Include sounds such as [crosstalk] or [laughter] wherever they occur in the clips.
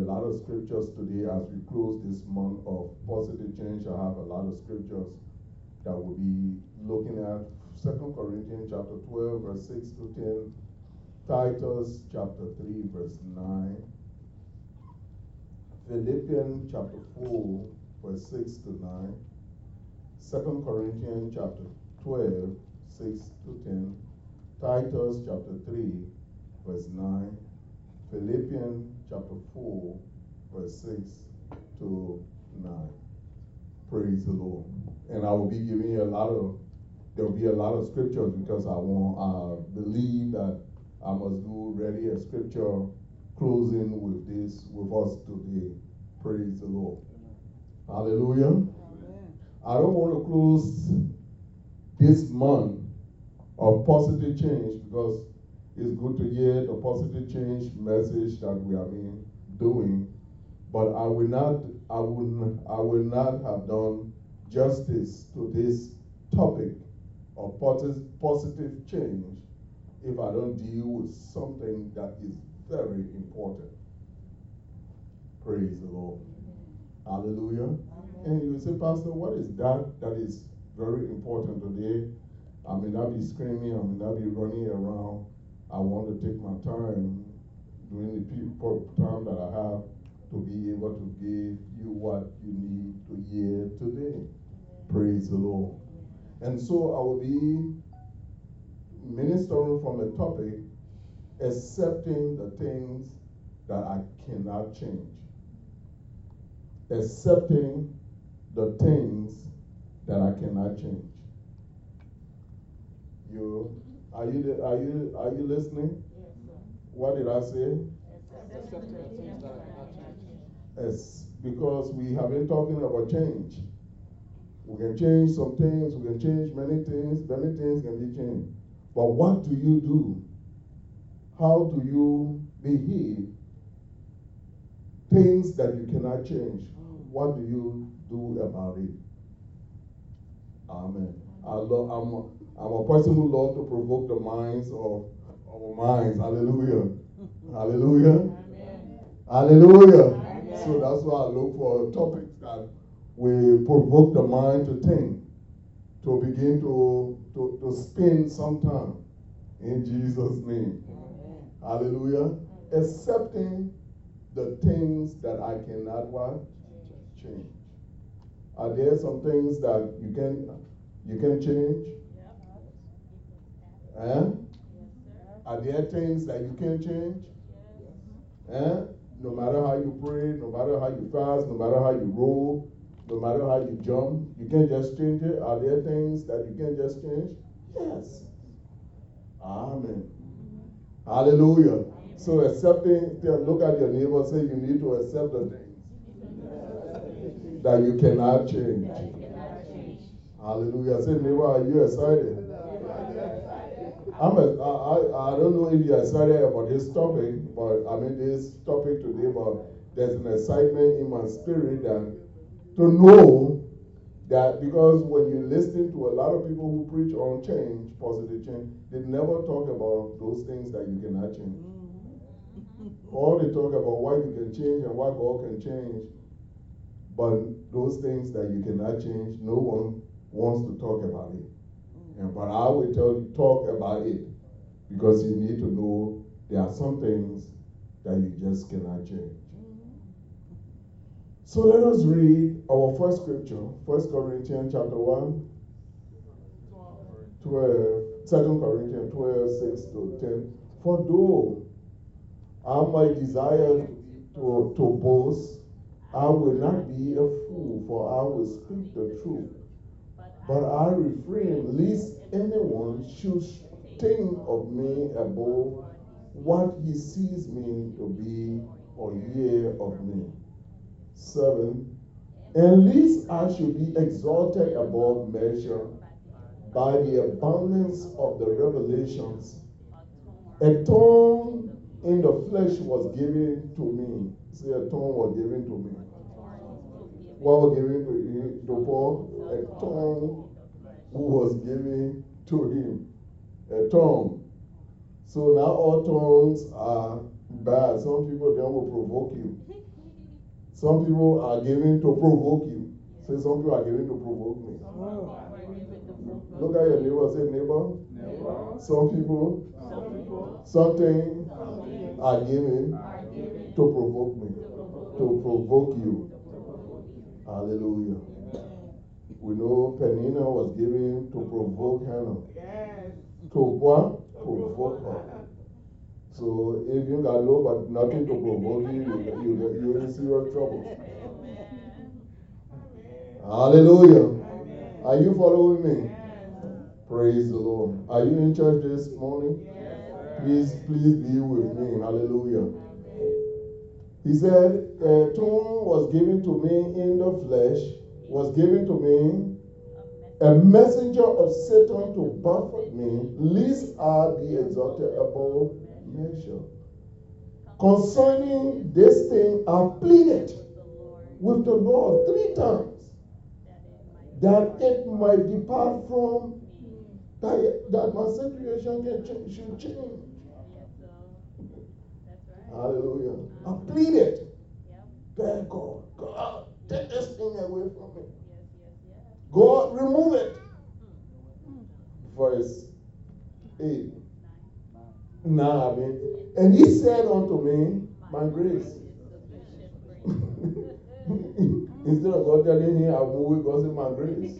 a lot of scriptures today as we close this month of positive change. I have a lot of scriptures that we'll be looking at. Second Corinthians chapter 12, verse 6 to 10. Titus chapter 3, verse 9. Philippians chapter 4, verse 6 to 9. Second Corinthians chapter 12, 6 to 10. Titus chapter 3, verse 9. Philippians chapter 4, verse 6 to 9. Praise the Lord. And I will be giving you a lot of, there will be a lot of scriptures because I want, I believe that I must do ready a scripture closing with this with us today. Praise the Lord. Hallelujah. Amen. I don't want to close this month of positive change because it's good to hear the positive change message that we been doing. But I will not, I will, I will not have done justice to this topic of positive change if I don't deal with something that is very important. Praise the Lord. Hallelujah. Amen. And you say, Pastor, what is that that is very important today? I may not be screaming, I may not be running around. I want to take my time during the time that I have to be able to give you what you need to hear today. Praise the Lord. And so I will be ministering from a topic accepting the things that I cannot change. Accepting the things that I cannot change. You are you are you are you listening? Yes, what did I say? Yes, because we have been talking about change. We can change some things, we can change many things, many things can be changed. But what do you do? How do you behave? Things that you cannot change. What do you do about it? Amen. I love, I'm, I'm a person who loves to provoke the minds of our minds. Hallelujah. Hallelujah. Amen. Hallelujah. Amen. So that's why I look for topics that will provoke the mind to think, to begin to to, to spend some time in Jesus' name. Amen. Hallelujah. Accepting the things that I cannot what? Change. Are there some things that you can you can change? Eh? Are there things that you can change? Eh? No matter how you pray, no matter how you fast, no matter how you roll, no matter how you jump, you can't just change it. Are there things that you can't just change? Yes. Amen. Hallelujah. So accepting, look at your neighbor, say you need to accept the things that you cannot change. Hallelujah. Say, neighbor, are you excited? I'm a, I, I don't know if you're excited about this topic, but I mean this topic today, but there's an excitement in my spirit that to know that because when you listen to a lot of people who preach on change, positive change, they never talk about those things that you cannot change. Mm-hmm. All they talk about why you can change and what God can change. But those things that you cannot change, no one wants to talk about it. And, but I will tell you, talk about it because you need to know there are some things that you just cannot change. So let us read our first scripture, 1 Corinthians chapter 1, 12, 2 Corinthians 12, 6 to 10. For though I might desire to, to boast, I will not be a fool, for I will speak the truth. But I refrain lest anyone should think of me above what he sees me to be or hear of me. 7 And least I should be exalted above measure by the abundance of the revelations. A tongue in the flesh was given to me. Say, a tongue was given to me. What was given to, to Paul? A tongue who was given to him. A tongue. So now all tongues are bad. Some people, they will provoke you. Some people are giving to provoke you. Say, some people are giving to provoke me. Look at your neighbor. Say, neighbor. Some people, some people something, are giving to provoke me, to provoke you. Hallelujah. We know Penina was given to provoke Hannah. Yes. To what? Provoke her. So if you got low but nothing to provoke you, you, you, you're in serious trouble. Hallelujah. Are you following me? Praise the Lord. Are you in church this morning? Please, please be with me. Hallelujah. He said, A tomb was given to me in the flesh, was given to me a messenger of Satan to buffet me, lest I be exalted above measure. Concerning this thing, I pleaded with the Lord three times that it might depart from that, that my situation can change, should change. Hallelujah. I pleaded. Thank God. God, take this thing away from me. God, remove it. Verse 8. Now, I mean, and he said unto me, My grace. [laughs] Instead of God telling him, I will God say, My grace.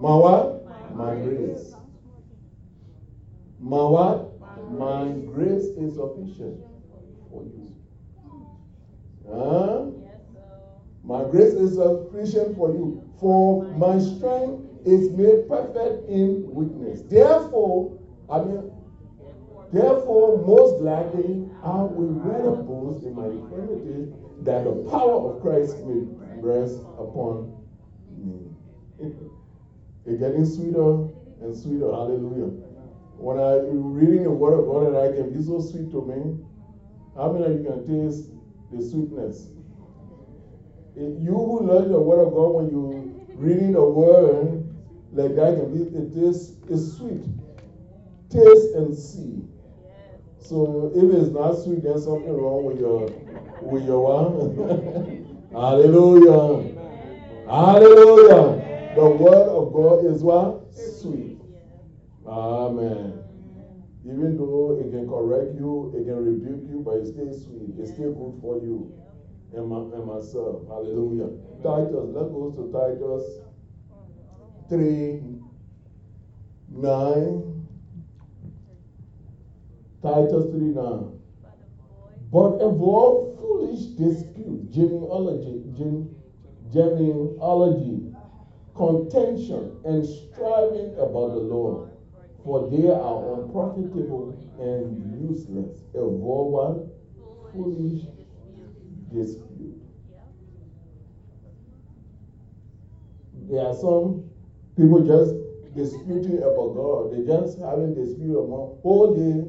My what? My grace. My what? My grace is sufficient for you. Huh? My grace is sufficient for you. For my strength is made perfect in weakness. Therefore, I mean, Therefore, most gladly, I will rather boast in my infirmities that the power of Christ may rest upon me. it's getting sweeter and sweeter. Hallelujah. When I reading the word of God and I can be so sweet to me, how many of you can taste the sweetness? You who learn the word of God when you reading the word like that can be it is it's sweet. Taste and see. So if it's not sweet, there's something wrong with your with your one. [laughs] Hallelujah. Hallelujah. The word of God is what? Sweet. Amen. Even though it can correct you, it can rebuke you, but it stays sweet. It's still good for you and, my, and myself. Hallelujah. Titus, let's go to Titus 3 9. Titus 3 9. But avoid foolish dispute, genealogy, gen, genealogy, contention, and striving about the Lord, for they are unprofitable and useless. Avoid what? Foolish dispute. There are some people just disputing about God. They just having dispute among oh, whole day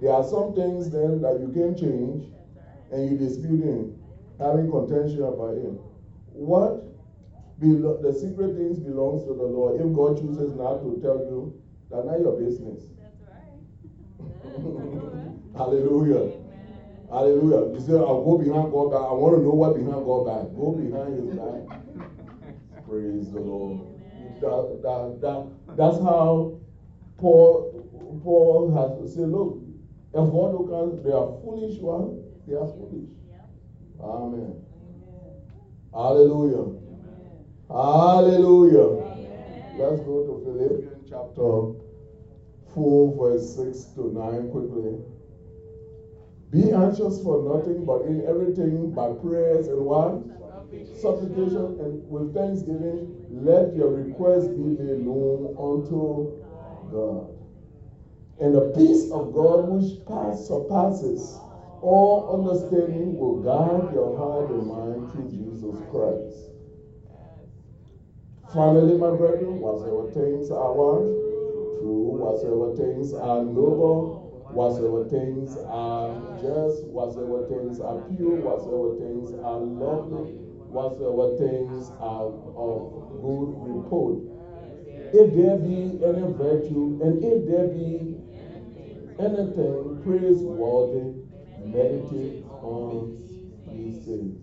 there are some things then that you can change and you dispute him, having contention about him. What belo- the secret things belongs to the Lord. If God chooses not to tell you, that's not your business. [laughs] Hallelujah. Amen. Hallelujah. You say, I'll go behind God back. I want to know what behind God back. Go behind his back. Praise the Lord. That, that, that, that's how Paul, Paul has to say, look, and for those kinds, they are foolish ones, they are foolish. Amen. Hallelujah. Hallelujah. Let's go to Philippians chapter 4, verse 6 to 9 quickly. Be anxious for nothing, but in everything by prayers and what? Supplication and with thanksgiving, let your requests be made known unto God. And the peace of God, which pass, surpasses all understanding, will guide your heart and mind through Jesus Christ. Finally, my brethren, whatsoever things are one, true, whatsoever things are noble, whatsoever things are just, whatsoever things are pure, whatsoever things are lovely, whatsoever things are of good report. If there be any virtue, and if there be anything praiseworthy, meditate on these things.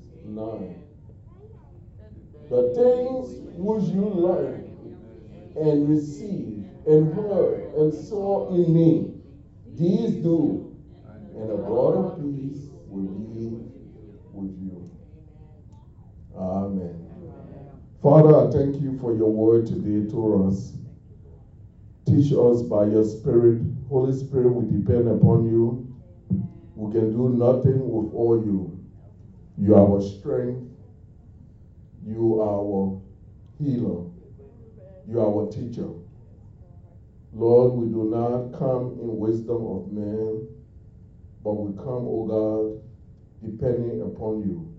The things which you learned and received and heard and saw in me, these do, and the God of peace will be with you. Amen. Father, I thank you for your word today to us. Teach us by your Spirit. Holy Spirit, we depend upon you. We can do nothing without you. You are our strength. You are our healer. You are our teacher. Lord, we do not come in wisdom of man, but we come, O God, depending upon you.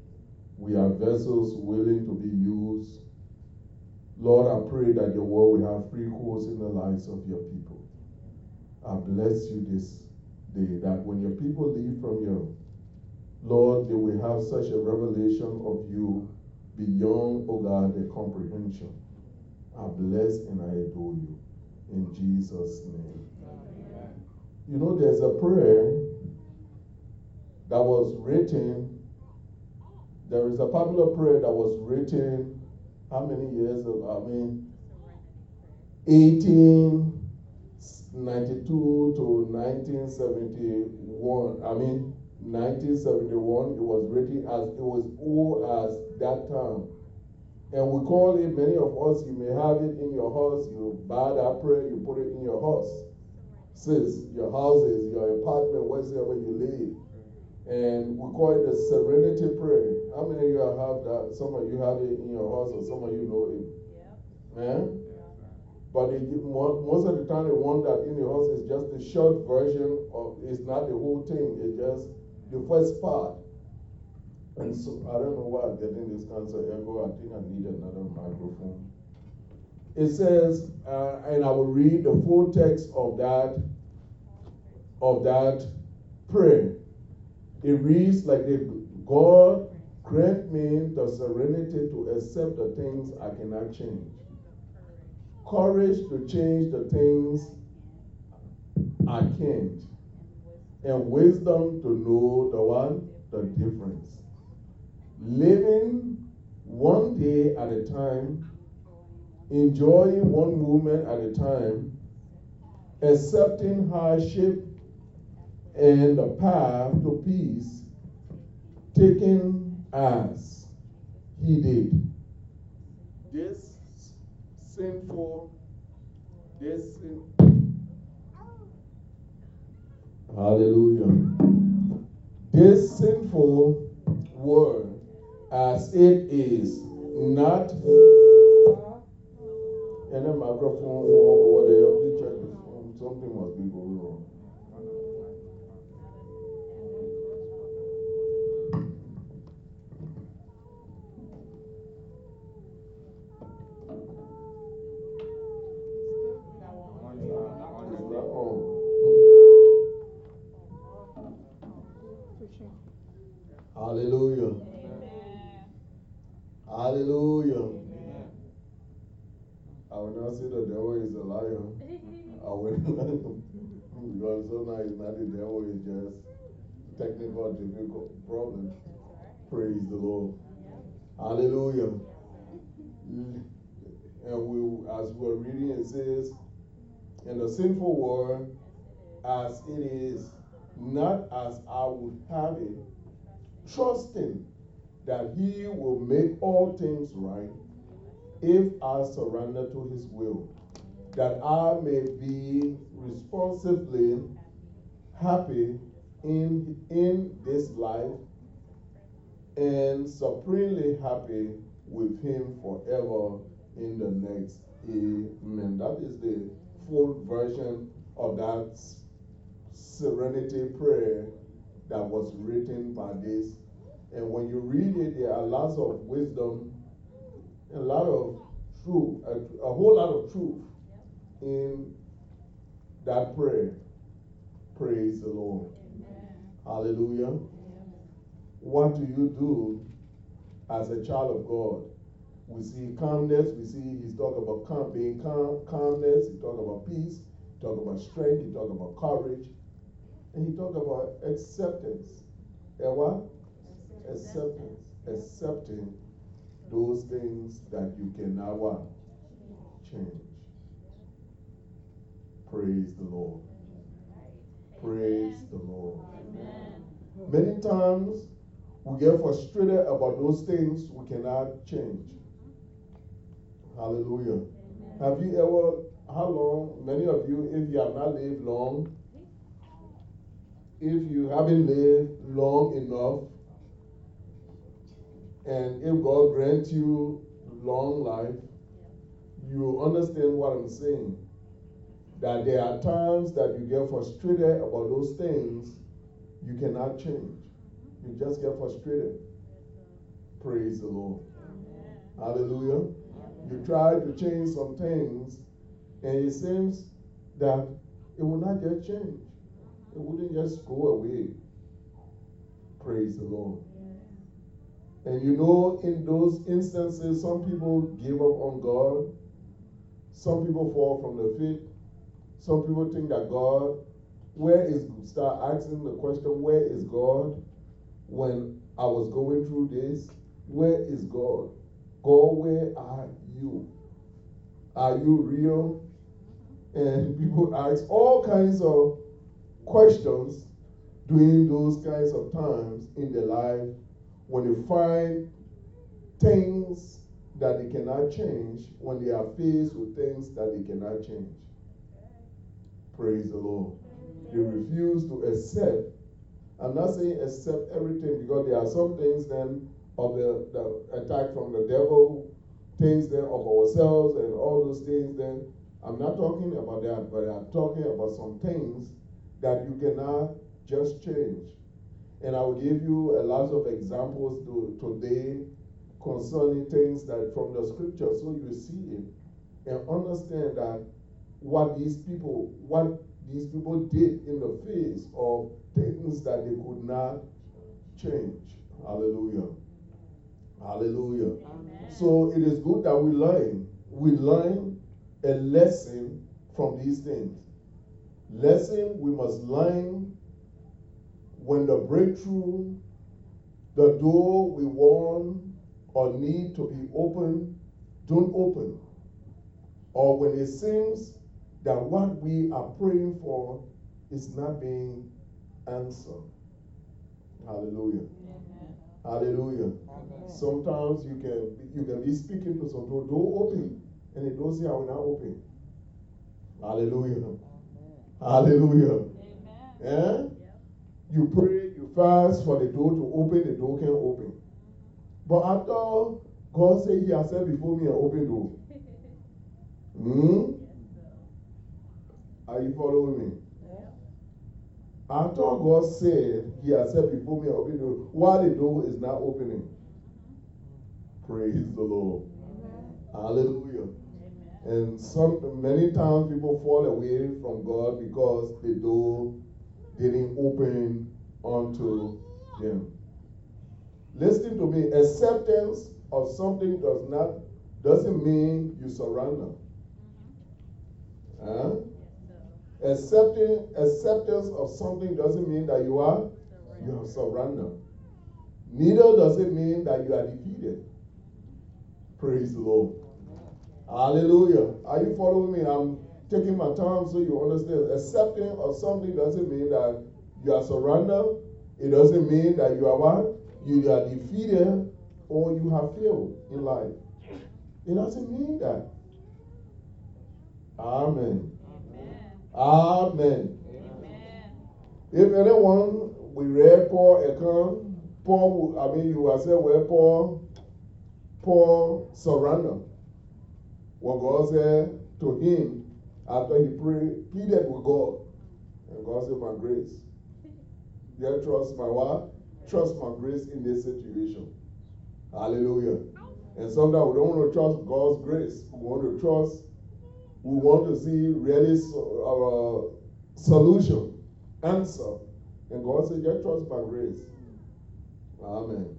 We are vessels willing to be used. Lord, I pray that your word will have free course in the lives of your people. I bless you this day that when your people leave from you, Lord, they will have such a revelation of you beyond, oh God, their comprehension. I bless and I adore you. In Jesus' name. Amen. You know, there's a prayer that was written. There is a popular prayer that was written how many years ago? I mean, 1892 to 1971. I mean, 1971, it was written as, it was old as that time. And we call it, many of us, you may have it in your house, you buy that prayer, you put it in your house. Since your houses, your apartment, wherever you live. And we call it the serenity prayer. How many of you have that? Some of you have it in your house, or some of you know it. Yeah. Eh? But it, most of the time, the one that in your house is just the short version of. It's not the whole thing. It's just the first part. And so I don't know why I'm getting this cancer echo. I think I need another microphone. It says, uh, and I will read the full text of that of that prayer. It reads like this God grant me the serenity to accept the things I cannot change, courage to change the things I can't, and wisdom to know the one, the difference. Living one day at a time, enjoying one moment at a time, accepting hardship and the path to peace, taking as he did. This sinful, this sin, hallelujah. This sinful word, as it is not, and a microphone or whatever. Something must be Hallelujah. Amen. I will not say the devil is a liar. I will because sometimes it's not the devil, it's just technical, difficult problem. Praise the Lord. Hallelujah. Mm. And we, as we're reading, it says, in the sinful world, as it is, not as I would have it, trusting that He will make all things right if I surrender to His will, that I may be responsibly happy in, in this life and supremely happy with Him forever in the next. Amen. That is the full version of that serenity prayer that was written by this. And when you read it, there are lots of wisdom, and a lot of truth, a, a whole lot of truth in that prayer. Praise the Lord. Amen. Hallelujah. Amen. What do you do as a child of God? We see calmness, we see he's talking about calm, being calm, calmness, he talk about peace, he talk about strength, he talk about courage, and he talked about acceptance. And what? Acceptance. Accepting those things that you cannot what? Change. Praise the Lord. Praise the Lord. Many times we get frustrated about those things we cannot change. Hallelujah. Have you ever, how long, many of you, if you have not lived long, if you haven't lived long enough, and if God grants you long life, you understand what I'm saying. That there are times that you get frustrated about those things you cannot change. You just get frustrated. Praise the Lord. Hallelujah. You try to change some things, and it seems that it will not get changed. It wouldn't just go away. Praise the Lord. And you know, in those instances, some people give up on God. Some people fall from the faith. Some people think that God, where is, start asking the question, where is God when I was going through this? Where is God? God, where are you? Are you real? And [laughs] people ask all kinds of questions during those kinds of times in their life when they find things that they cannot change, when they are faced with things that they cannot change. Praise the Lord. They refuse to accept. I'm not saying accept everything because there are some things then of the, the attack from the devil, things then of ourselves and all those things then. I'm not talking about that, but I'm talking about some things that you cannot just change. And I will give you a lot of examples to, today concerning things that from the scripture so you see it and understand that what these people, what these people did in the face of things that they could not change. Hallelujah. Hallelujah. Amen. So it is good that we learn. We learn a lesson from these things. Lesson we must learn when the breakthrough, the door we want or need to be open, don't open. Or when it seems that what we are praying for is not being answered. Hallelujah. Amen. Hallelujah. Amen. Sometimes you can you can be speaking to some door, door open, and it don't say I will not open. Hallelujah. Amen. Hallelujah. Amen. Eh? You pray, you fast for the door to open, the door can't open. But after God said He has said before me an open door. Hmm? Are you following me? After God said He has said before me an open door, why the door is not opening? Praise the Lord. Amen. Hallelujah. Amen. And some many times people fall away from God because the door didn't open unto them. Listen to me. Acceptance of something does not doesn't mean you surrender. Huh? Accepting acceptance of something doesn't mean that you are you have surrender. Neither does it mean that you are defeated. Praise the Lord. Hallelujah. Are you following me? I'm taking my time so you understand. Accepting of something doesn't mean that you are surrendered. It doesn't mean that you are what? You are defeated or you have failed in life. It doesn't mean that. Amen. Amen. Amen. Amen. If anyone we read Paul account, Paul, I mean, you are saying, well, Paul, Paul surrendered. What God said to him after he prayed, pleaded with God. And God said, My grace. You trust my what? Trust my grace in this situation. Hallelujah. And sometimes we don't want to trust God's grace. We want to trust, we want to see really our solution, answer. And God said, just trust my grace. Amen. Amen.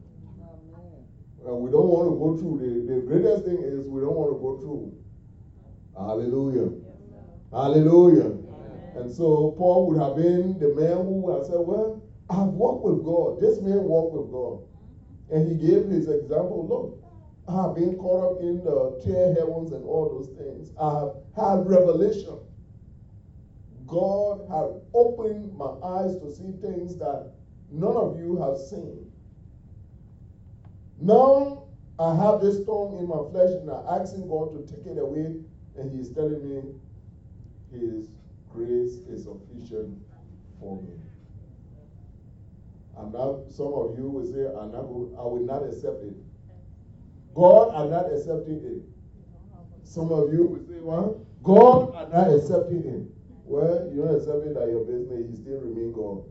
And we don't want to go through. The, the greatest thing is we don't want to go through. Hallelujah. Hallelujah. Amen. And so Paul would have been the man who would have said, Well, I've walked with God. This man walked with God. And he gave his example look, I have been caught up in the tear heavens and all those things. I have had revelation. God has opened my eyes to see things that none of you have seen. Now I have this thorn in my flesh and I'm asking God to take it away, and He's telling me His grace is sufficient for me. And now some of you will say, I'm I will not accept it. God are not accepting it. Some of you will say, well, God are not accepting it. Well, you don't accept it at your business, you still remain God.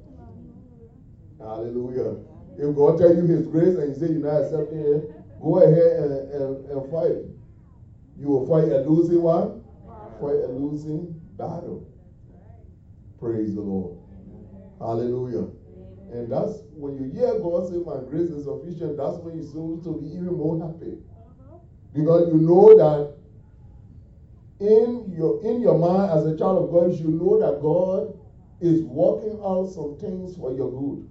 Hallelujah. If God tell you his grace and you say you're not accepting it, go ahead and, and, and fight. You will fight a losing one, fight a losing battle. Praise the Lord. Hallelujah. And that's when you hear God say, My grace is sufficient, that's when you're supposed to be even more happy. Because you know that in your in your mind as a child of God, you know that God is working out some things for your good.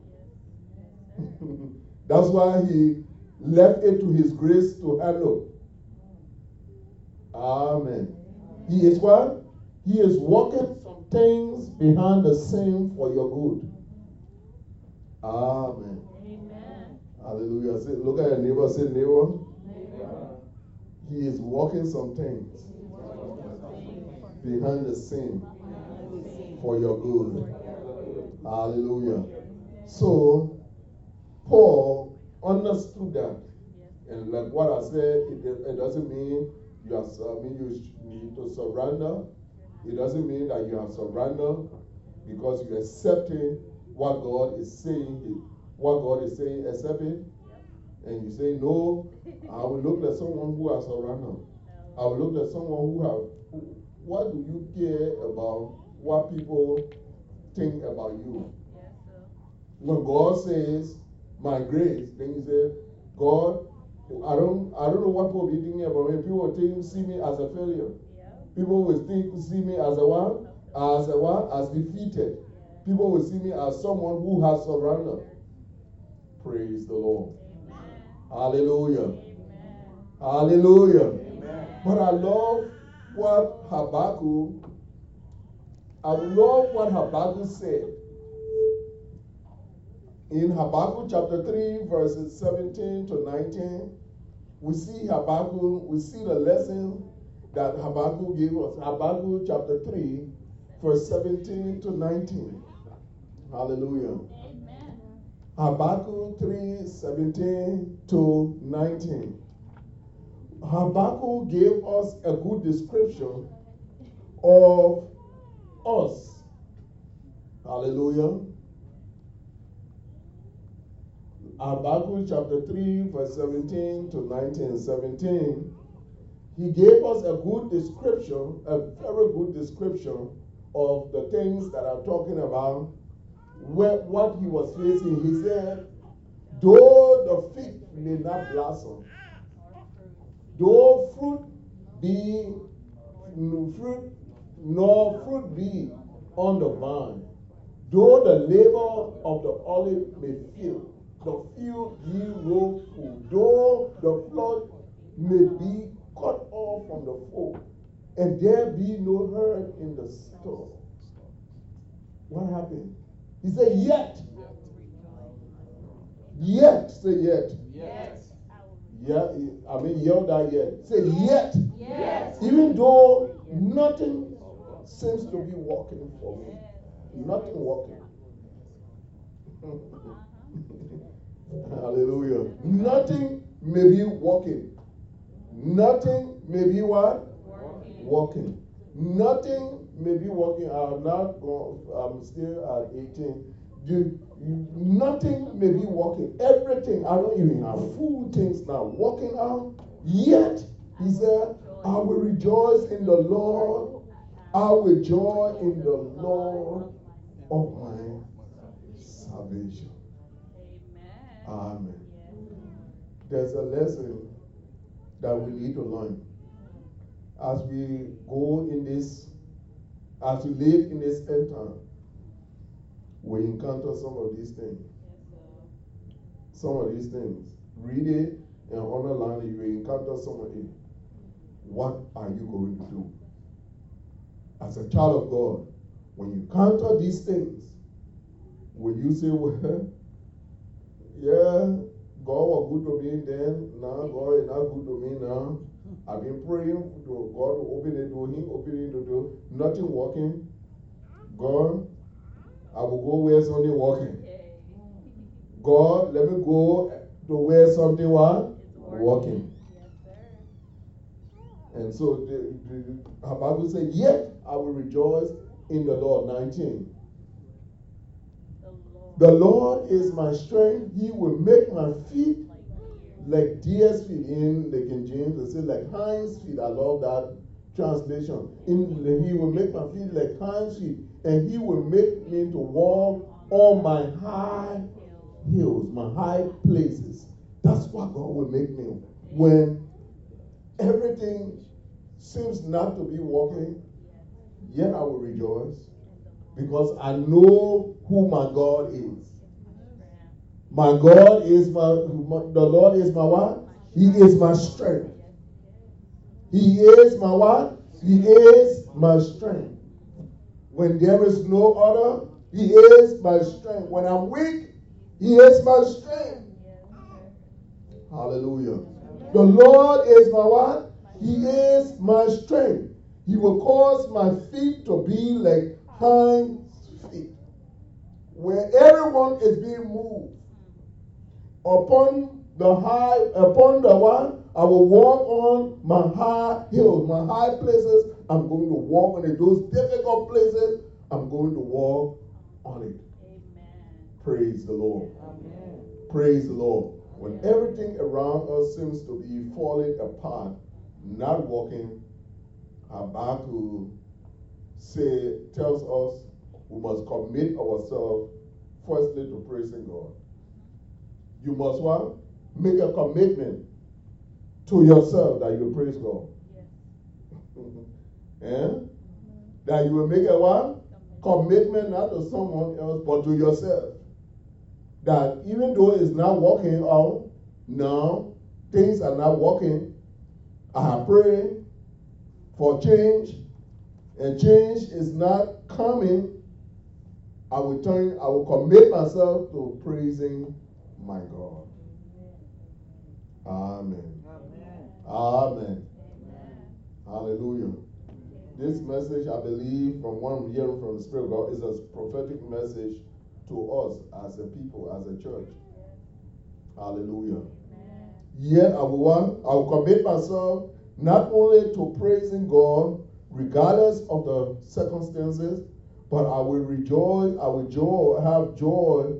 [laughs] That's why he left it to his grace to handle. Amen. He is what? He is working some things behind the scene for your good. Amen. Amen. Hallelujah. Say, look at your neighbor. Say, neighbor. neighbor. He is working some things behind the scene for your good. Hallelujah. So, Paul understood that. And like what I said, it, it doesn't mean you have, I mean, you need to surrender. It doesn't mean that you have surrendered because you're accepting what God is saying, what God is saying, accept it. And you say, No, I will look at someone who has surrendered. I will look at someone who have what do you care about what people think about you? When God says, my grace, then you say, God, I don't I don't know what people be thinking about me. People think, see me as a failure. People will think see me as a one, as a one, as defeated. People will see me as someone who has surrendered. Praise the Lord. Hallelujah. Hallelujah. But I love what Habakkuk, I love what Habakkuk said. In Habakkuk chapter 3, verses 17 to 19, we see Habakkuk, we see the lesson that Habakkuk gave us. Habakkuk chapter 3, verse 17 to 19. Hallelujah. Amen. Habakkuk 3, 17 to 19. Habakkuk gave us a good description of us. Hallelujah. Habakkuk chapter 3, verse 17 to 19. 17. He gave us a good description, a very good description of the things that I'm talking about, what he was facing. He said, Though the fig may not blossom, though fruit be fruit nor fruit be on the vine, though the labor of the olive may fail, the field ye woeful, though the flood may be cut off from the fold, and there be no herd in the store. What happened? He said, Yet. Yet. Say yet. Yet. Yeah, I mean, yell that yet. Say yet. Yes. Even though nothing seems to be working for me, nothing working. [laughs] Hallelujah. Nothing may be working. Nothing may be what? Working. working. Nothing may be working. I'm not going, I'm still at 18. You, you, nothing may be working. Everything, I don't even have full things now working out. Yet, he said, I will rejoice in the Lord. I will joy in the Lord of my salvation. Amen. There's a lesson that we need to learn as we go in this, as we live in this end time we encounter some of these things. Some of these things. Read it and underline it, you encounter someone, what are you going to do? As a child of God, when you encounter these things, will you say, well, [laughs] yeah, God was good to me then, now God is not good to me now. I've been praying to God to open the door, He opening the door, nothing working. God, I will go where something working. God, let me go to where something was working. And so the, the, Bible said, Yet I will rejoice in the Lord. 19. The Lord is my strength. He will make my feet like deer's feet. In the King James, it says like hinds feet. I love that translation. In he will make my feet like hinds feet, and he will make me to walk on my high hills, my high places. That's what God will make me. When everything seems not to be working, yet I will rejoice because I know who my God is. My God is my, the Lord is my what? He is my strength. He is my what? He is my strength. When there is no other, He is my strength. When I'm weak, He is my strength. Hallelujah. The Lord is my what? He is my strength. He will cause my feet to be like hind feet, where everyone is being moved upon the high, upon the one, I will walk on my high hills, my high places. I'm going to walk on it. Those difficult places, I'm going to walk on it. Amen. Praise the Lord. Amen. Praise the Lord. When everything around us seems to be falling apart, not working, Habakkuk say tells us we must commit ourselves firstly to praising God. You must what? Make a commitment to yourself that you praise God. Yes. [laughs] eh? That you will make a what? Commitment not to someone else but to yourself. That even though it's not working out now, things are not working, I have prayed for change, and change is not coming, I will turn, I will commit myself to praising my God. Amen. Amen. Amen. Amen. Hallelujah. This message, I believe, from what I'm hearing from the Spirit of God, is a prophetic message to us as a people, as a church. Hallelujah. Yet I will want, I will commit myself not only to praising God, regardless of the circumstances, but I will rejoice, I will joy, have joy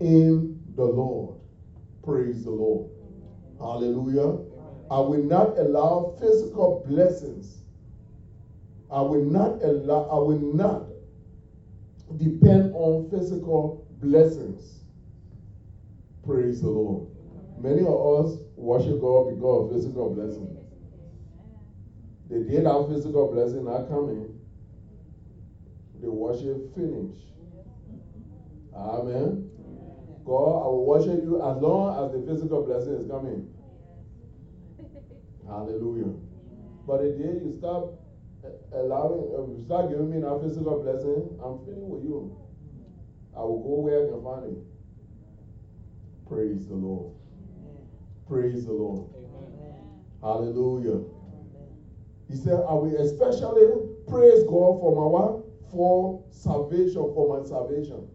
in the Lord. Praise the Lord. Hallelujah. I will not allow physical blessings. I will not allow, I will not depend on physical blessings. Praise the Lord. Many of us worship God because of physical blessings. They did have physical blessing not coming. The worship finished. Amen. God, I will worship you as long as the physical blessing is coming. Hallelujah. But the day you stop allowing, uh, you start giving me that physical blessing, I'm feeling with you. I will go where I can find it. Praise the Lord. Praise the Lord. Hallelujah. He said, I will especially praise God for my what? For salvation, for my salvation.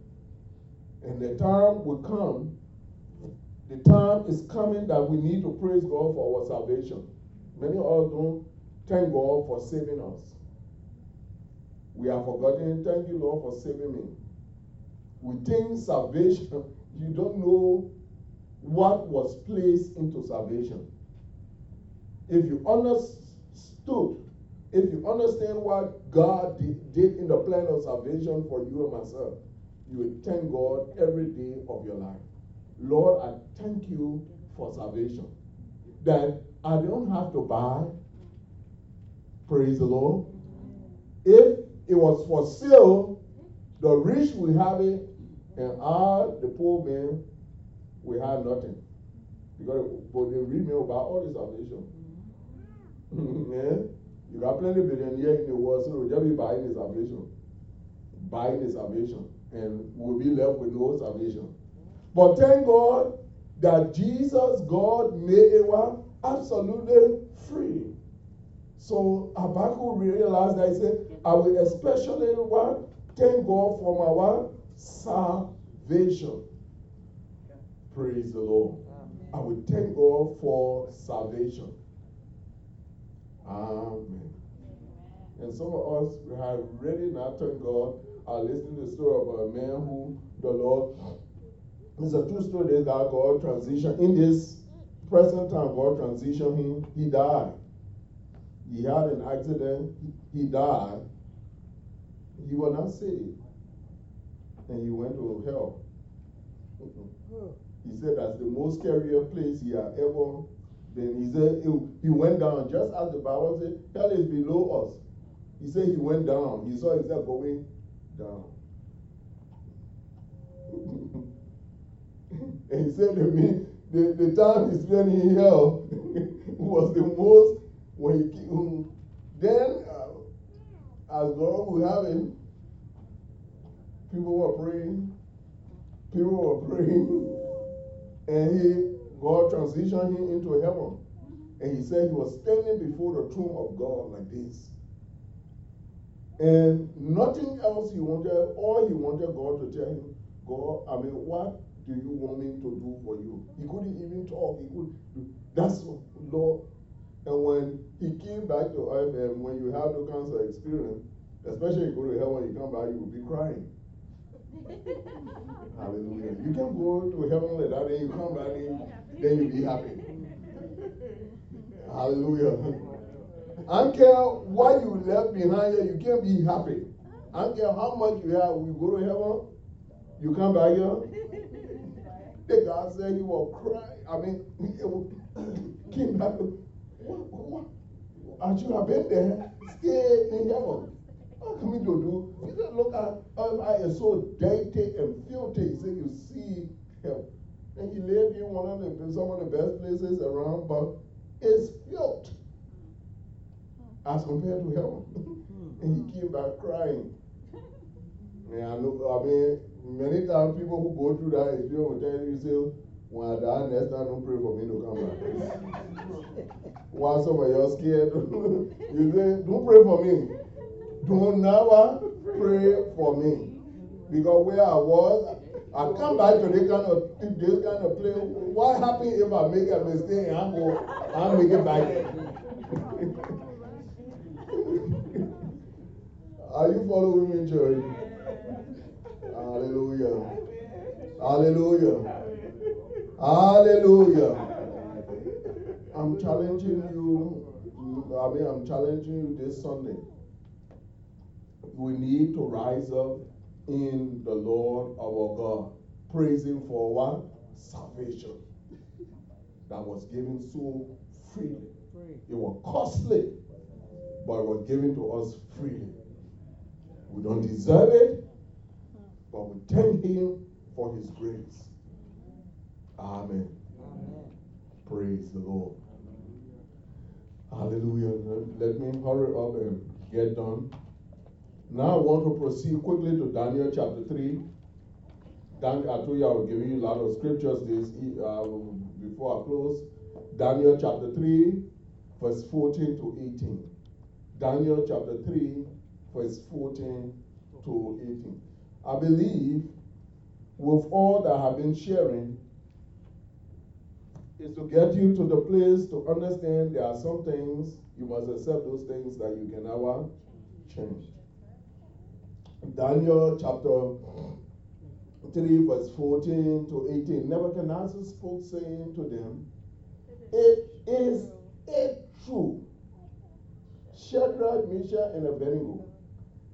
And the time will come, the time is coming that we need to praise God for our salvation. Many of us don't thank God for saving us. We have forgotten, thank you, Lord, for saving me. We think salvation, [laughs] you don't know what was placed into salvation. If you understood, if you understand what God did, did in the plan of salvation for you and myself, you will thank God every day of your life. Lord, I thank you for salvation. That I don't have to buy. Praise the Lord. If it was for sale, the rich will have it, and I, the poor man, we have nothing. Because but they read me about all this salvation. [laughs] Mm-hmm. You got plenty of billionaires in the world, so they'll just be buying the salvation. Buying the salvation. And we'll be left with no salvation. But thank God that Jesus, God, made it one absolutely free. So Habakkuk realized that he said, I will especially what? Thank God for my what? Salvation. Praise the Lord. I will thank God for salvation. Amen. And some of us have really not thanked God. are listening to the story of a man who the Lord, it's a true story that God transitioned. In this present time, God transitioned him. He died. He had an accident. He died. He was not saved. And he went to hell. [laughs] He said that's the most scarier place he had ever been. He said he went down just as the Bible said, hell is below us. He said he went down. He saw himself going down. [laughs] and he said to me, the, the time he spent in hell [laughs] was the most when he came. then uh, as God will have him, people were praying, people were praying, [laughs] and he God transitioned him into heaven. And he said he was standing before the throne of God like this. And nothing else he wanted, all he wanted God to tell him, God, I mean, what do you want me to do for you? He couldn't even talk. He could that's Lord. And when he came back to earth, and when you have no cancer experience, especially you go to heaven, you come back, you will be crying. [laughs] Hallelujah. You can go to heaven that, then you come back, then, then you be happy. Hallelujah. I don't care what you left behind here, you can't be happy. I don't care how much you have, you go to heaven, you come back here. The God said you will cry. I mean, he [coughs] came back. What, what, I should have been there, stay in heaven. What can we do? do? He said, look at oh, I um, is so dirty and filthy. He said, you see him. And he lived in one of the some of the best places around, but it's filth hmm. as compared to heaven. Hmm. and he came back crying. And I know, I mean, many times people who go through that experience will tell you, say, when I die next time, don't pray for me to come back. While some of you are scared, [laughs] you say, don't pray for me. Don't never pray for me. Because where I was, I come back to this kind of this kind of place. What happens if I make a mistake and I go, I make it back? [laughs] Are you following me, church? Hallelujah. Hallelujah. Hallelujah. I'm challenging you. I mean, I'm challenging you this Sunday. We need to rise up in the Lord our God, praising for what? Salvation that was given so freely. It was costly, but it was given to us freely. We don't deserve it, but we thank Him for His grace. Amen. Amen. Praise the Lord. Hallelujah. Let me hurry up and get done. Now I want to proceed quickly to Daniel chapter 3. Dan, I told you I will give you a lot of scriptures this uh, before I close. Daniel chapter 3, verse 14 to 18. Daniel chapter 3, verse 14 to 18. I believe with all that I have been sharing, is to get you to the place to understand there are some things, you must accept those things that you can never change. Daniel chapter 3, verse 14 to 18. Nebuchadnezzar spoke, saying to them, It is it true, Shadrach, Meshach, and Abednego,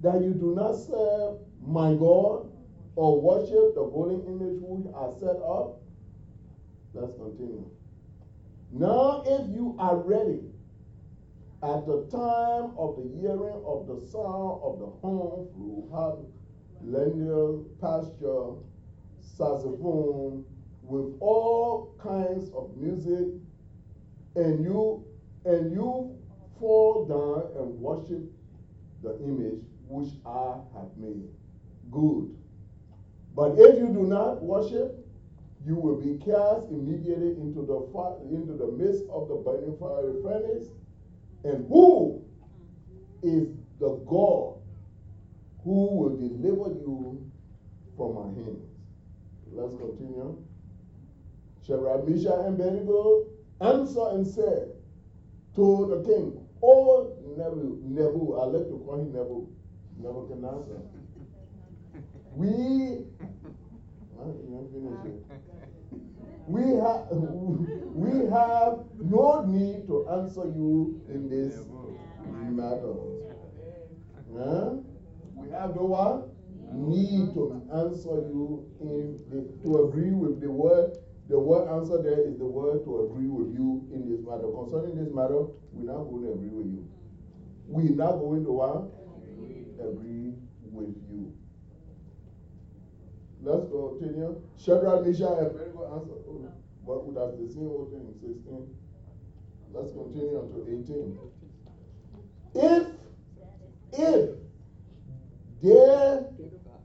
that you do not serve my God or worship the golden image which I set up? Let's continue. Now, if you are ready, at the time of the hearing of the sound of the horn, flute, harp, pasture, saxophone, with all kinds of music, and you and you fall down and worship the image which I have made. Good. But if you do not worship, you will be cast immediately into the fire, into the midst of the burning fiery furnace. And who is the God who will deliver you from my hands? Let's continue. Shadrach, Meshach, and Abednego answered and said to the king, Oh, Nebu, Nebu, I like to call him Nebu, Nebuchadnezzar. [laughs] We, we have [laughs] we have no need to answer you in this matter. Huh? We have no what? Need to answer you in the, to agree with the word. The word answer there is the word to agree with you in this matter. Concerning this matter, we're not going to agree with you. We're not going to what? Agree with you. Let's continue. Shadrach, Meshach, and Abednego answer. Oh, what would have the same old thing? 16. Let's continue on to 18. If, if there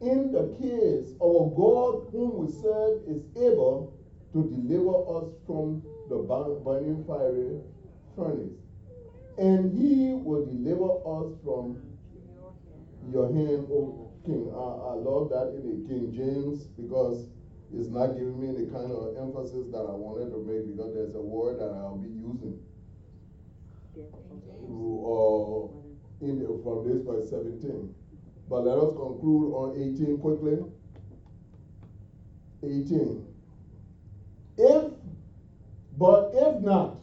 in the case our God whom we serve is able to deliver us from the burning fiery furnace, and he will deliver us from your hand, O King. I, I love that in the King James because it's not giving me the kind of emphasis that I wanted to make because there's a word that I'll be using. Uh, in the, from this verse 17. But let us conclude on 18 quickly. 18. If, but if not,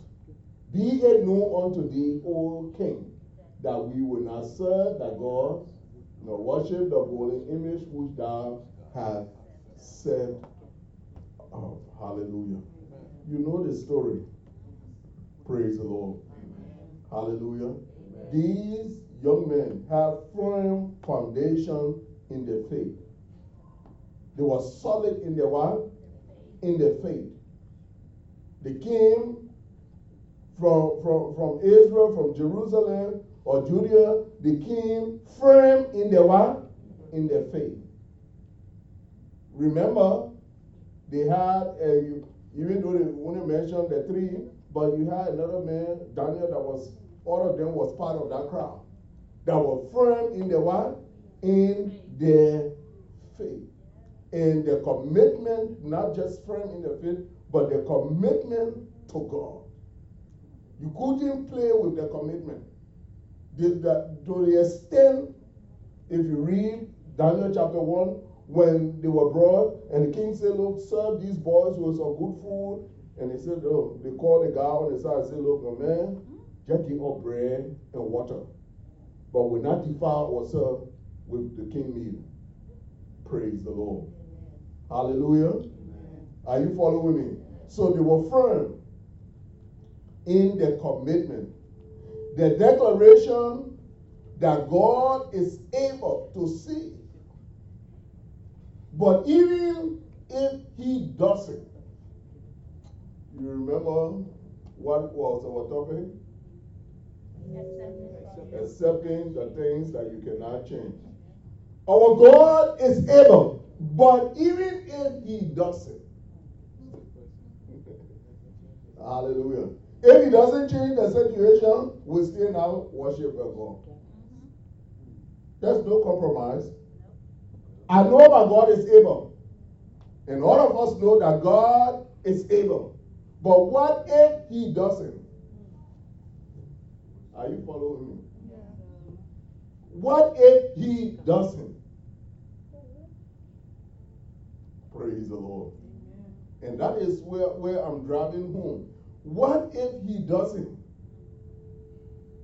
be it known unto thee, O king, that we will not serve thy gods, nor worship the golden image which thou hast set up. Hallelujah. You know the story. Praise the Lord. Hallelujah. These young men have firm foundation in their faith. They were solid in their what? In their faith. They came from, from, from Israel, from Jerusalem, or Judea, they came firm in their what? Mm-hmm. In their faith. Remember, they had, a, even though they only mentioned the three, but you had another man, Daniel, that was, all of them was part of that crowd. That were firm in their what? In their faith. And their commitment, not just firm in their faith, but their commitment to God. You couldn't play with their commitment the, to the extent, if you read Daniel chapter 1, when they were brought, and the king said, Look, serve these boys with some good food. And he said, Oh, they called the guy on the side and said, Look, my man, just give up bread and water. But we're not defile ourselves with the king meal. Praise the Lord. Hallelujah. Amen. Are you following me? So they were firm in their commitment the declaration that God is able to see. But even if he doesn't, you remember what was our topic? Accepting the things that you cannot change. Our God is able, but even if he doesn't, [laughs] hallelujah. If he doesn't change the situation, we still now worship God. There's no compromise. I know my God is able. And all of us know that God is able. But what if he doesn't? Are you following me? What if he doesn't? Praise the Lord. And that is where, where I'm driving home. What if he doesn't?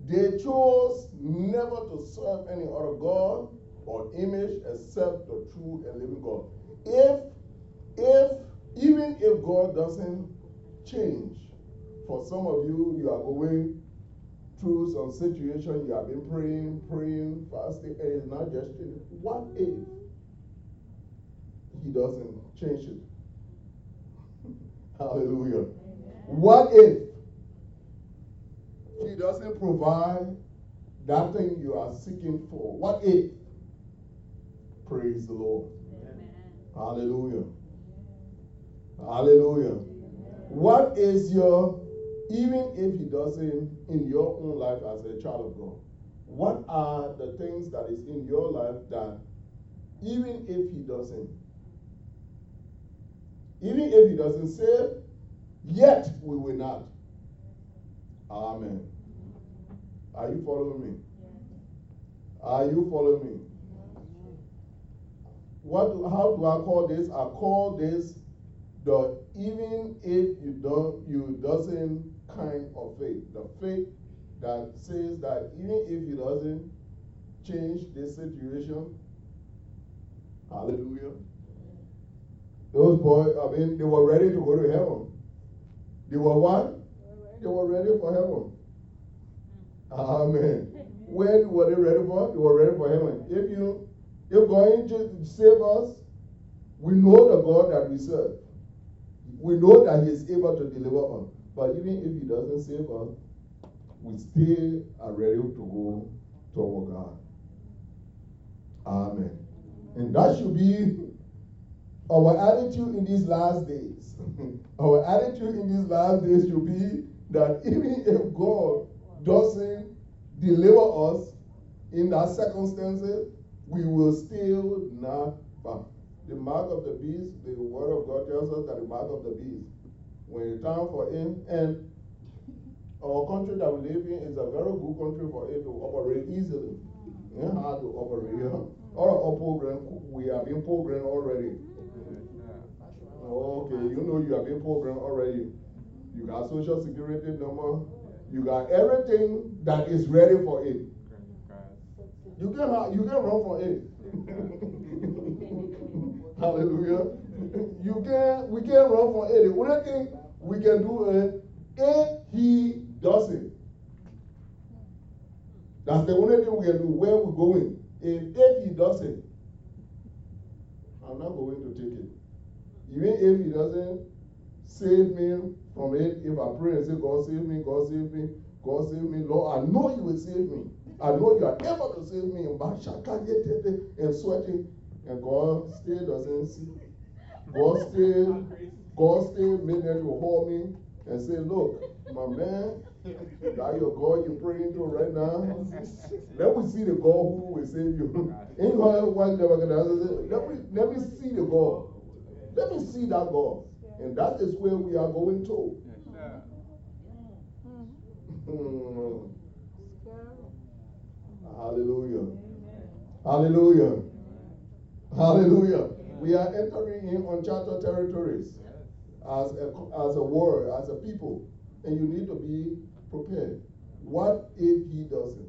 They chose never to serve any other God or image except the true and living God. If, if, even if God doesn't change, for some of you, you are going through some situation, you have been praying, praying, fasting, and it's not just changing. What if he doesn't change it? [laughs] Hallelujah. What if he doesn't provide that thing you are seeking for? What if? Praise the Lord. Amen. Hallelujah. Hallelujah. What is your, even if he doesn't in your own life as a child of God, what are the things that is in your life that even if he doesn't, even if he doesn't save, yet we will not. Amen. Are you following me? Are you following me? What? How do I call this? I call this the even if you don't, you doesn't kind of faith. The faith that says that even if he doesn't change this situation, hallelujah. Those boys, I mean, they were ready to go to heaven. They were what? They were ready for heaven. Amen. When were they ready for? They were ready for heaven. If you, if God to save us, we know the God that we serve. We know that He is able to deliver us. But even if He doesn't save us, we still are ready to go to our God. Amen. And that should be our attitude in these last days. [laughs] our attitude in these last days should be that even if God doesn't deliver us in that circumstances, we will still not bow. The mark of the beast, the word of God tells us that the mark of the beast, when it's time for him, and our country that we live in is a very good country for it to operate easily. Yeah, how to operate. Yeah. All our program, we have been programmed already. Oh, okay, you know you have been programmed already. You got social security number. You got everything that is ready for it. You can uh, you can run for it. [laughs] Hallelujah. You can we can run for it. The only thing we can do is if he does it. That's the only thing we can do where we're going. If, if he does it, I'm not going to take it. Even if he doesn't save me from it, if I pray and say, God save me, God save me, God save me, Lord, I know you will save me. I know you are able to save me. And sweating, and God still doesn't see. God still, God still made them to hold me and say, Look, my man, that your God you're praying to right now. Let me see the God who will save you. [laughs] Ain't one never gonna let me let me see the God. Let me see that God. And that is where we are going to. Hallelujah. Hallelujah. Hallelujah. We are entering in uncharted territories as a, as a world, as a people. And you need to be prepared. What if he doesn't?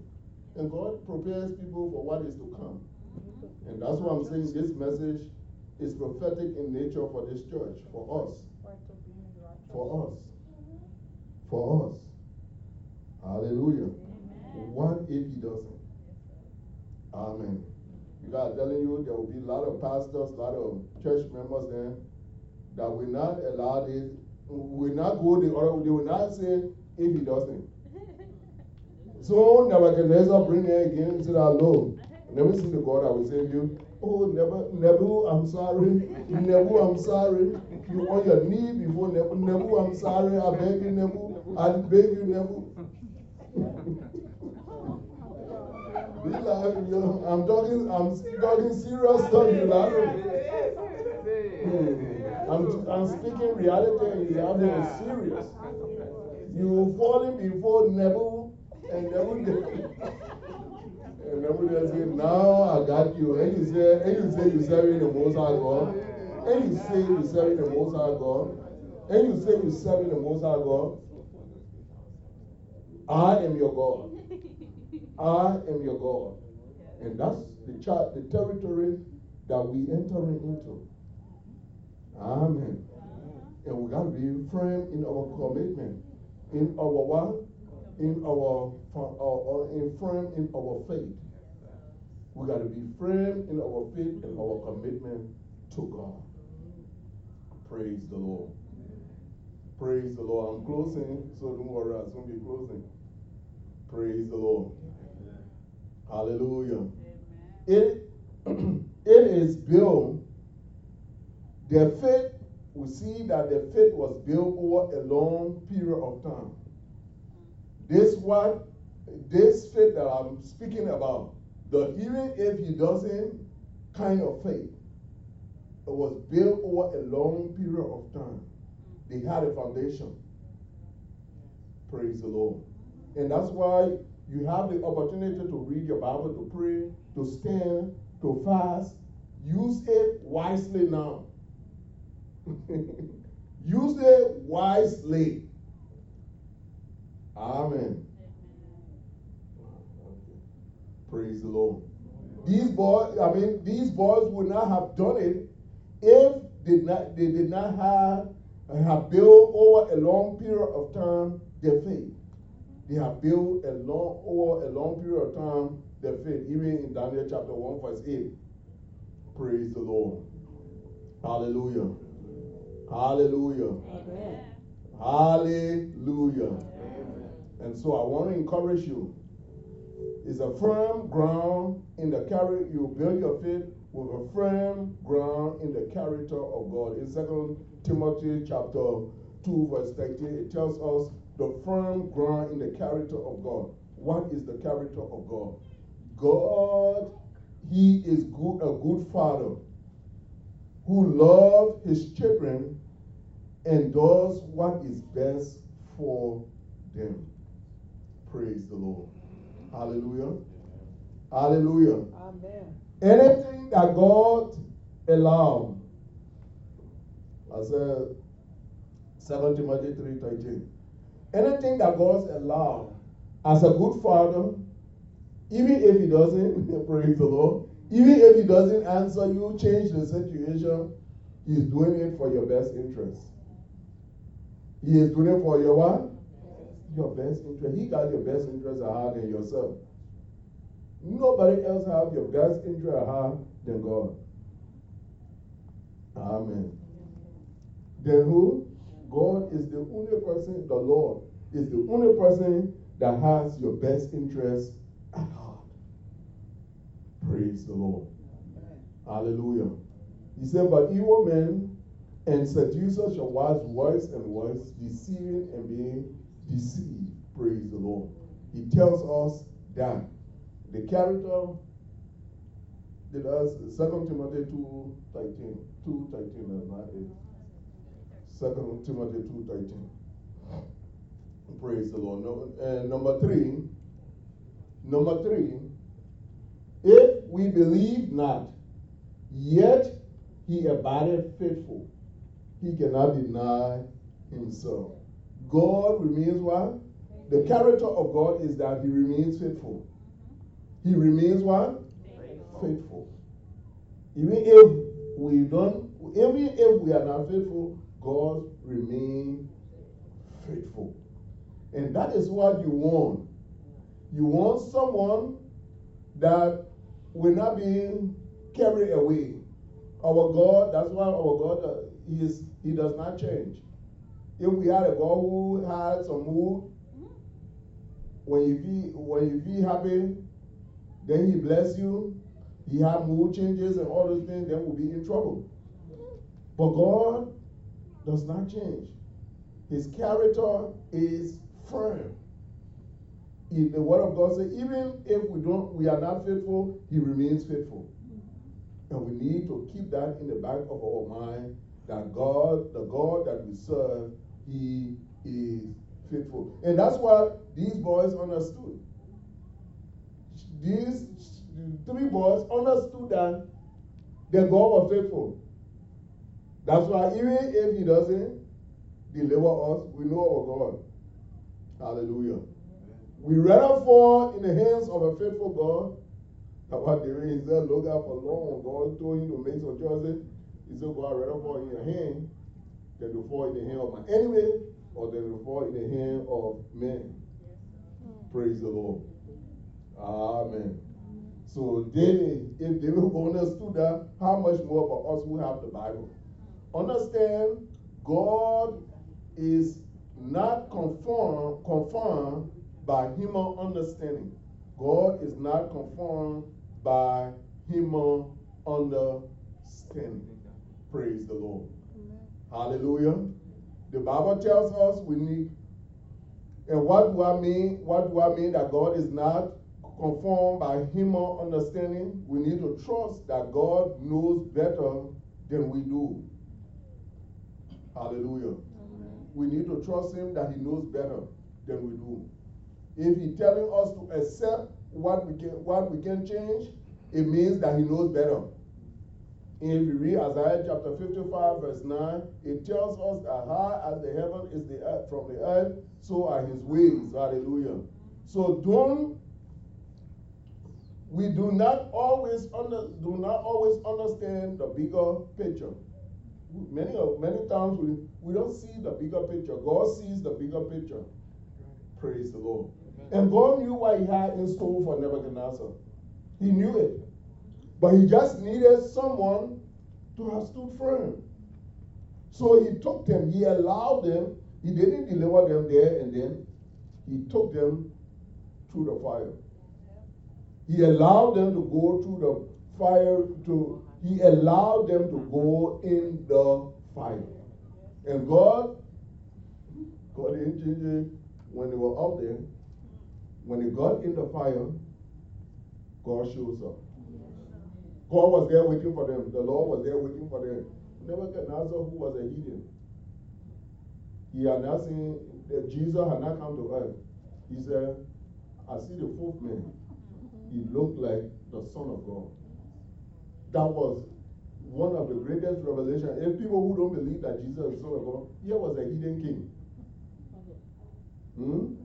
And God prepares people for what is to come. And that's why I'm saying this message is prophetic in nature for this church, for us. For us. For us. Hallelujah. What if he doesn't? Amen. God telling you there will be a lot of pastors, a lot of church members there that will not allow this, will not go the other, they will not say if he doesn't. So Nebuchadnezzar bring her again and said, Hello. Never see the God that will save you. Oh, Nebu, Nebu, I'm sorry. Nebu, I'm sorry. You on your knee before Nebu. Nebu, I'm sorry. I beg you, Nebu. I beg you, Nebu. Be laughing, you know. I'm talking, I'm talking serious stuff. You laughing. I'm, I'm speaking reality and you're having serious. You falling before Nebu and Nebu. And Nebu just say, now I got you. And you say, and you say you serving the Most High God. And you say you're serving the Most High God. And you say you're serving the Most High God. I am your God. I am your God. And that's the, chart, the territory that we entering into. Amen. And we got to be firm in our commitment, in our what? In our, uh, in firm in our faith. We got to be firm in our faith and our commitment to God. Praise the Lord. Praise the Lord. I'm closing, so don't worry, I'll soon be closing. Praise the Lord. Hallelujah. It, [clears throat] it is built, their faith, we see that their faith was built over a long period of time. This what this faith that I'm speaking about, the even if he doesn't kind of faith, it was built over a long period of time. They had a foundation. Praise the Lord. And that's why you have the opportunity to read your Bible, to pray, to stand, to fast. Use it wisely now. [laughs] Use it wisely. Amen. Praise the Lord. These boys, I mean, these boys would not have done it if did not, they did not have, have built over a long period of time their faith. They have built a long, over a long period of time their faith, even in Daniel chapter 1, verse 8. Praise the Lord. Hallelujah. Hallelujah. Amen. Hallelujah. And so I want to encourage you. It's a firm ground in the character. You build your faith with a firm ground in the character of God. In Second Timothy chapter 2, verse 13, it tells us the firm ground in the character of God. What is the character of God? God, He is good, a good father who loves his children and does what is best for them. Praise the Lord. Hallelujah. Hallelujah. Amen. Anything that God allowed, I said 7 Timothy 3 Anything that God allowed as a good father, even if he doesn't, [laughs] praise the Lord, even if he doesn't answer you, change the situation, he's doing it for your best interest. He is doing it for your what? Your best interest. He got your best interest at heart than yourself. Nobody else have your best interest at heart than God. Amen. Then who? God is the only person, the Lord is the only person that has your best interest at heart. Praise the Lord. Hallelujah. He said, But evil men and seducers shall wax worse and worse, deceiving and being deceived. Praise the Lord. He tells us that the character did us 2 Timothy 2 13, 2 13 and not 8. 2 Timothy 2 13. Praise the Lord. No, and number three, number three, if we believe not, yet he abideth faithful. He cannot deny himself. God remains what? The character of God is that he remains faithful. He remains what? Faithful. faithful. Even if we don't, even if we are not faithful, God remains faithful. And that is what you want. You want someone that will not be carried away. Our God, that's why our God, uh, he, is, he does not change. If we had a God who had some mood, mm-hmm. when you be when you be happy, then he bless you, he have mood changes and all those things, then we'll be in trouble. Mm-hmm. But God does not change. His character is firm. In the word of God says, even if we don't, we are not faithful, He remains faithful. Mm-hmm. And we need to keep that in the back of our mind that God, the God that we serve, He is faithful. And that's what these boys understood. These three boys understood that the God was faithful. That's why even if He doesn't deliver us, we know our God. Hallelujah. We rather fall in the hands of a faithful God. What the he said, look out for long. God told him to make some choices. He said, God, rather fall in your hand than to fall in the hand of my enemy or than to fall in the hand of men. Praise the Lord. Amen. So David, if David understood that, how much more for us who have the Bible? Understand, God is not conformed, conformed by human understanding. God is not conformed by human understanding. Praise the Lord. Hallelujah. The Bible tells us we need, and what do I mean? What do I mean that God is not conformed by human understanding? We need to trust that God knows better than we do. Hallelujah. Amen. We need to trust Him that He knows better than we do. If He's telling us to accept what we can, what we can change, it means that He knows better. If you read Isaiah chapter 55, verse 9, it tells us that high as the heaven is the earth from the earth, so are his ways. Hallelujah. So don't we do not always under, do not always understand the bigger picture. Many of many times we, we don't see the bigger picture. God sees the bigger picture. Praise the Lord. And God knew what he had in store for Nebuchadnezzar. He knew it. But he just needed someone to have stood firm. So he took them, he allowed them, he didn't deliver them there and then. He took them through the fire. He allowed them to go through the fire to he allowed them to go in the fire. And God, God didn't change it when they were up there. When they got in the fire, God shows up. God was there waiting for them. The Lord was there waiting for them. Nebuchadnezzar, who was a heathen, he had not seen that Jesus had not come to earth. He said, I see the fourth man. He looked like the Son of God. That was one of the greatest revelations. If people who don't believe that Jesus is the Son of God, here was a heathen king. Hmm?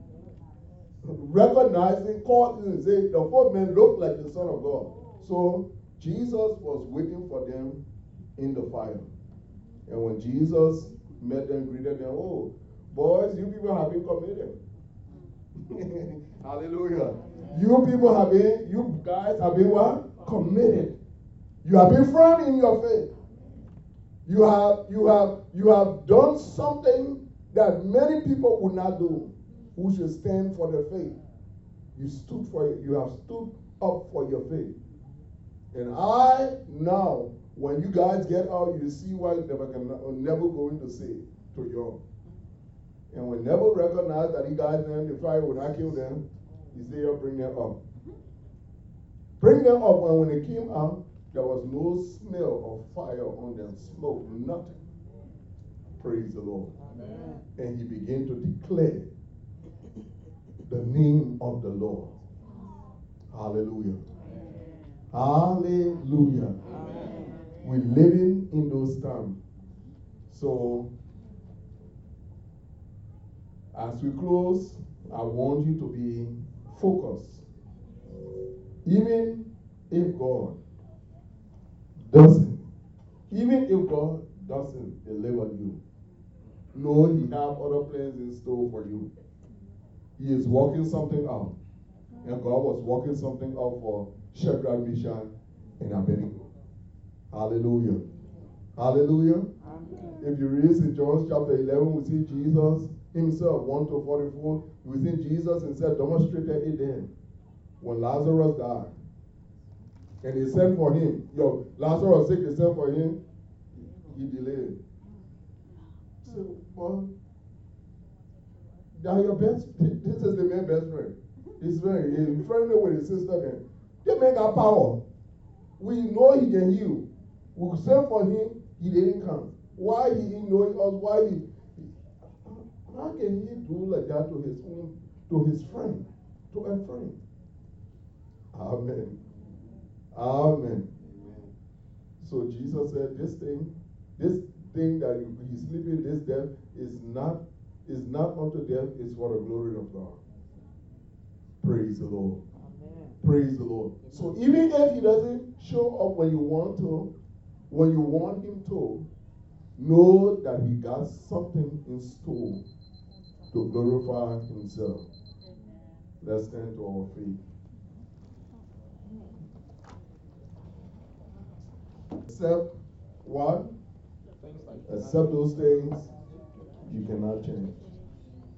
Recognizing, called and say, the fourth man looked like the Son of God. So Jesus was waiting for them in the fire. And when Jesus met them, greeted them, oh, boys, you people have been committed. [laughs] Hallelujah. You people have been, you guys have been what? Committed. You have been firm in your faith. You have, you have, you have done something that many people would not do who should stand for their faith. You stood for it. You have stood up for your faith. And I now, when you guys get out, you see what Nebuchadnezzar uh, never going to say to you. And when Nebuchadnezzar recognized that he guys them, the fire would not kill them, he said, "You bring them up. Mm-hmm. Bring them up. And when they came out, there was no smell of fire on them, smoke, nothing. Praise the Lord. Amen. And he began to declare the name of the Lord. Hallelujah. Hallelujah. Amen. We're living in those times. So, as we close, I want you to be focused. Even if God doesn't, even if God doesn't deliver you, know He have other plans in store for you. He is working something out. And God was working something out for Shadrach, Meshach, and Abednego. Hallelujah. Hallelujah. Amen. If you read in John chapter 11, we see Jesus himself, 1 to 44. We see Jesus himself demonstrated it then when Lazarus died. And he sent for him. Yo, Lazarus sick, they sent for him. He delayed. So, well, now your best, this is the main best friend. He's very, he's friendly with his sister then. They make our power. We know he can heal. We send for him, he didn't come. Why he didn't know us? Why he, how can he do like that to his own, to his friend, to a friend? Amen. Amen. So Jesus said, this thing, this thing that you he's sleeping, this death is not is not unto death, it's for the glory of God. Praise the Lord. Praise the Lord. So even if he doesn't show up when you want to, when you want him to, know that he got something in store to glorify himself. Let's stand to our feet. Accept what? Accept those things You cannot change.